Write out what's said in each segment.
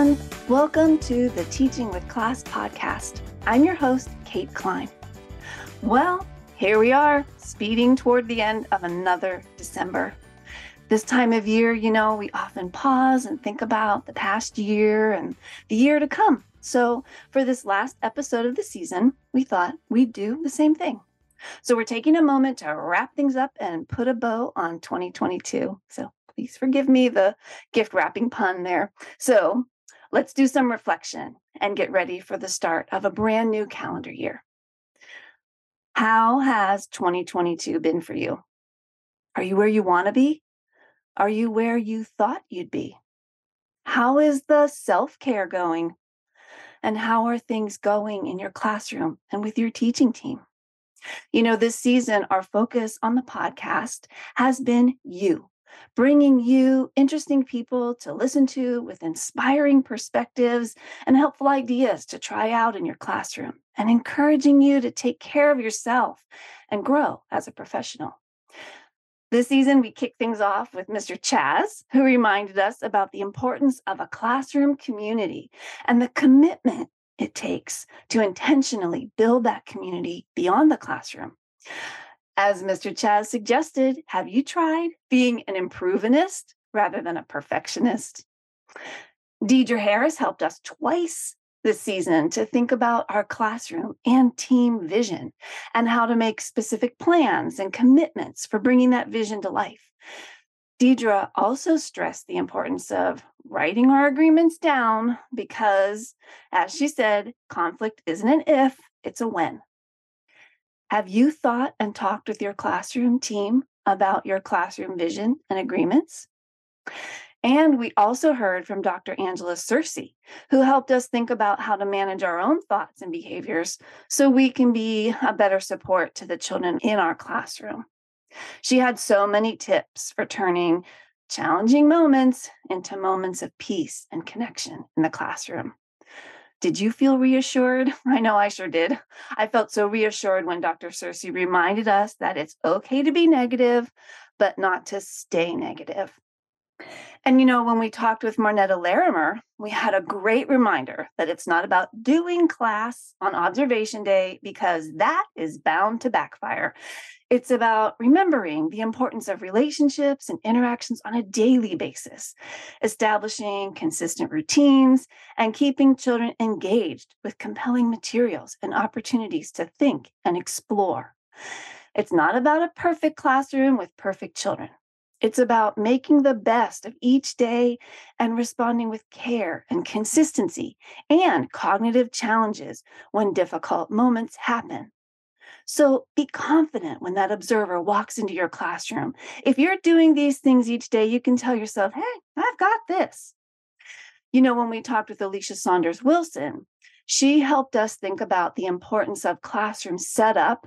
everyone. Welcome to the Teaching with Class podcast. I'm your host, Kate Klein. Well, here we are, speeding toward the end of another December. This time of year, you know, we often pause and think about the past year and the year to come. So, for this last episode of the season, we thought we'd do the same thing. So, we're taking a moment to wrap things up and put a bow on 2022. So, please forgive me the gift wrapping pun there. So, let's do some reflection and get ready for the start of a brand new calendar year. How has 2022 been for you? Are you where you want to be? Are you where you thought you'd be? How is the self care going? And how are things going in your classroom and with your teaching team? You know, this season, our focus on the podcast has been you bringing you interesting people to listen to with inspiring perspectives and helpful ideas to try out in your classroom, and encouraging you to take care of yourself and grow as a professional. This season, we kick things off with Mr. Chaz, who reminded us about the importance of a classroom community and the commitment it takes to intentionally build that community beyond the classroom. As Mr. Chaz suggested, have you tried being an improvinist rather than a perfectionist? Deidre Harris helped us twice this season to think about our classroom and team vision and how to make specific plans and commitments for bringing that vision to life. Deidre also stressed the importance of writing our agreements down because, as she said, conflict isn't an if, it's a when. Have you thought and talked with your classroom team about your classroom vision and agreements? And we also heard from Dr. Angela Searcy, who helped us think about how to manage our own thoughts and behaviors so we can be a better support to the children in our classroom. She had so many tips for turning challenging moments into moments of peace and connection in the classroom. Did you feel reassured? I know I sure did. I felt so reassured when Dr. Searcy reminded us that it's okay to be negative, but not to stay negative. And you know, when we talked with Marnetta Larimer, we had a great reminder that it's not about doing class on observation day because that is bound to backfire. It's about remembering the importance of relationships and interactions on a daily basis, establishing consistent routines, and keeping children engaged with compelling materials and opportunities to think and explore. It's not about a perfect classroom with perfect children. It's about making the best of each day and responding with care and consistency and cognitive challenges when difficult moments happen. So be confident when that observer walks into your classroom. If you're doing these things each day, you can tell yourself, hey, I've got this. You know, when we talked with Alicia Saunders Wilson, she helped us think about the importance of classroom setup,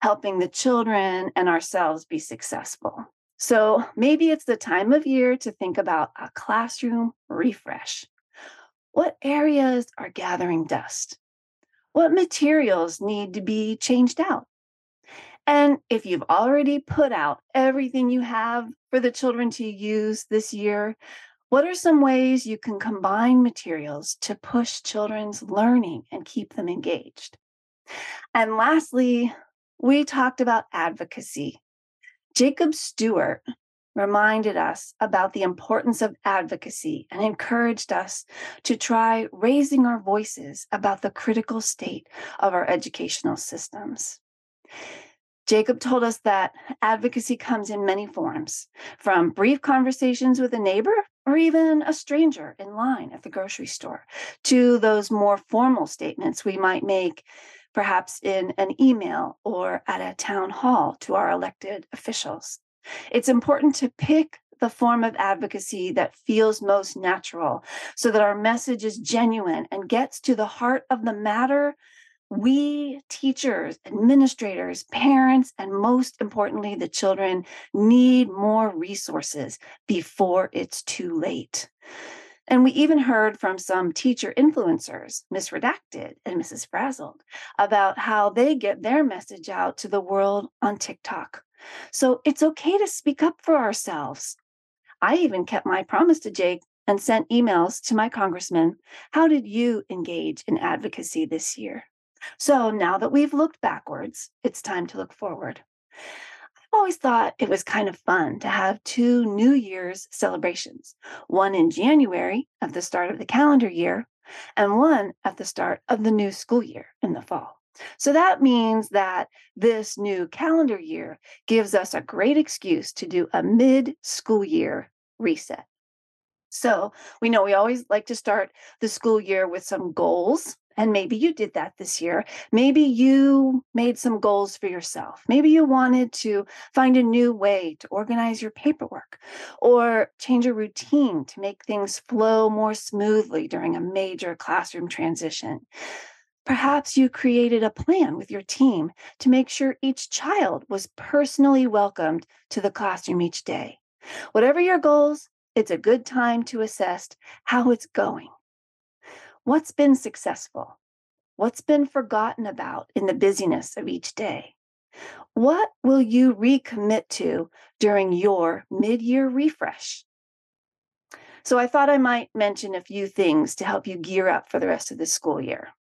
helping the children and ourselves be successful. So maybe it's the time of year to think about a classroom refresh. What areas are gathering dust? What materials need to be changed out? And if you've already put out everything you have for the children to use this year, what are some ways you can combine materials to push children's learning and keep them engaged? And lastly, we talked about advocacy Jacob Stewart reminded us about the importance of advocacy and encouraged us to try raising our voices about the critical state of our educational systems. Jacob told us that advocacy comes in many forms, from brief conversations with a neighbor or even a stranger in line at the grocery store, to those more formal statements we might make perhaps in an email or at a town hall to our elected officials. It's important to pick the form of advocacy that feels most natural so that our message is genuine and gets to the heart of the matter. We, teachers, administrators, parents, and most importantly, the children, need more resources before it's too late. And we even heard from some teacher influencers, Miss Redacted and Mrs. Frazzled, about how they get their message out to the world on TikTok. So it's okay to speak up for ourselves. I even kept my promise to Jake and sent emails to my congressman. How did you engage in advocacy this year? So now that we've looked backwards, it's time to look forward. I've always thought it was kind of fun to have two New Year's celebrations one in January at the start of the calendar year, and one at the start of the new school year in the fall. So that means that this new calendar year gives us a great excuse to do a mid school year reset. So we know we always like to start the school year with some goals. And maybe you did that this year. Maybe you made some goals for yourself. Maybe you wanted to find a new way to organize your paperwork or change a routine to make things flow more smoothly during a major classroom transition. Perhaps you created a plan with your team to make sure each child was personally welcomed to the classroom each day. Whatever your goals, it's a good time to assess how it's going. What's been successful? What's been forgotten about in the busyness of each day? What will you recommit to during your mid year refresh? So, I thought I might mention a few things to help you gear up for the rest of the school year.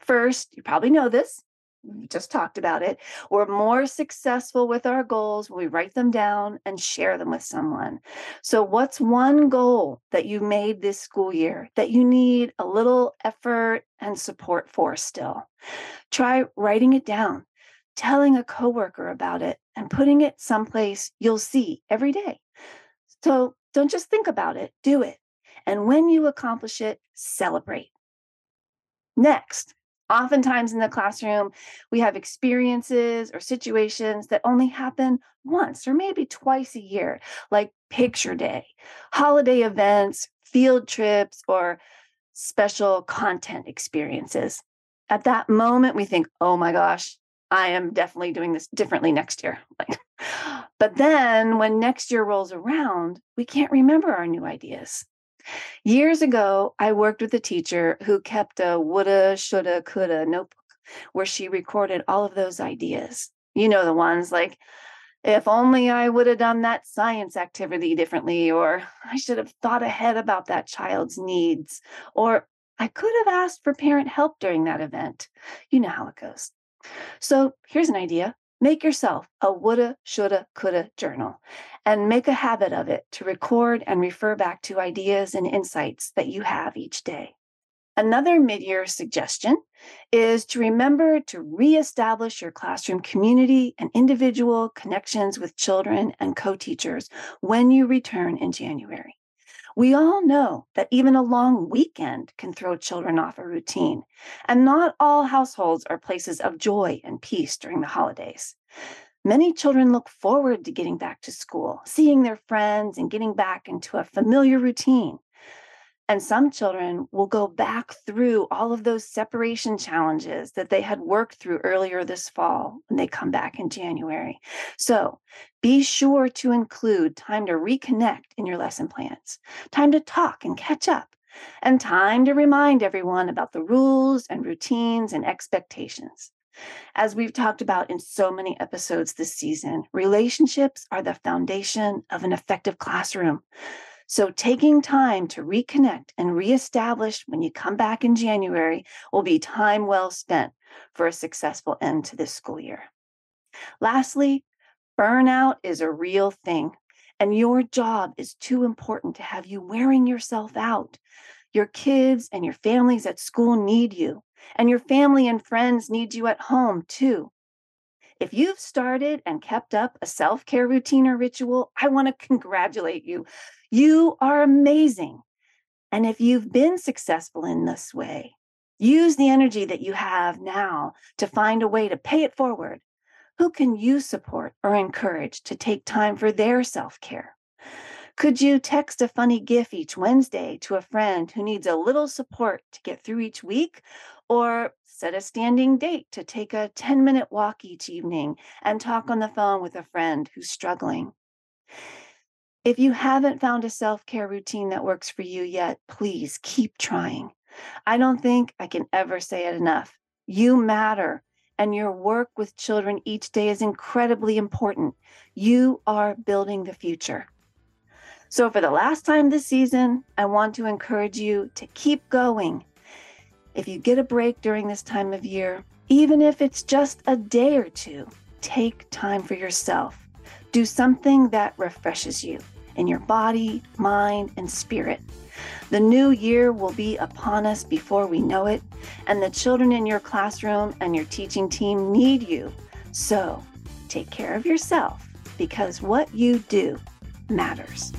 First, you probably know this. We just talked about it. We're more successful with our goals when we write them down and share them with someone. So, what's one goal that you made this school year that you need a little effort and support for still? Try writing it down, telling a coworker about it, and putting it someplace you'll see every day. So, don't just think about it, do it. And when you accomplish it, celebrate. Next, oftentimes in the classroom, we have experiences or situations that only happen once or maybe twice a year, like picture day, holiday events, field trips, or special content experiences. At that moment, we think, oh my gosh, I am definitely doing this differently next year. Like, but then when next year rolls around, we can't remember our new ideas. Years ago, I worked with a teacher who kept a woulda, shoulda, coulda notebook where she recorded all of those ideas. You know, the ones like, if only I would have done that science activity differently, or I should have thought ahead about that child's needs, or I could have asked for parent help during that event. You know how it goes. So here's an idea Make yourself a woulda, shoulda, coulda journal and make a habit of it to record and refer back to ideas and insights that you have each day. Another mid year suggestion is to remember to reestablish your classroom community and individual connections with children and co teachers when you return in January. We all know that even a long weekend can throw children off a routine, and not all households are places of joy and peace during the holidays. Many children look forward to getting back to school, seeing their friends, and getting back into a familiar routine. And some children will go back through all of those separation challenges that they had worked through earlier this fall when they come back in January. So be sure to include time to reconnect in your lesson plans, time to talk and catch up, and time to remind everyone about the rules and routines and expectations. As we've talked about in so many episodes this season, relationships are the foundation of an effective classroom. So, taking time to reconnect and reestablish when you come back in January will be time well spent for a successful end to this school year. Lastly, burnout is a real thing, and your job is too important to have you wearing yourself out. Your kids and your families at school need you, and your family and friends need you at home too. If you've started and kept up a self care routine or ritual, I want to congratulate you. You are amazing. And if you've been successful in this way, use the energy that you have now to find a way to pay it forward. Who can you support or encourage to take time for their self care? Could you text a funny GIF each Wednesday to a friend who needs a little support to get through each week? Or set a standing date to take a 10 minute walk each evening and talk on the phone with a friend who's struggling. If you haven't found a self care routine that works for you yet, please keep trying. I don't think I can ever say it enough. You matter, and your work with children each day is incredibly important. You are building the future. So, for the last time this season, I want to encourage you to keep going. If you get a break during this time of year, even if it's just a day or two, take time for yourself. Do something that refreshes you in your body, mind, and spirit. The new year will be upon us before we know it, and the children in your classroom and your teaching team need you. So take care of yourself because what you do matters.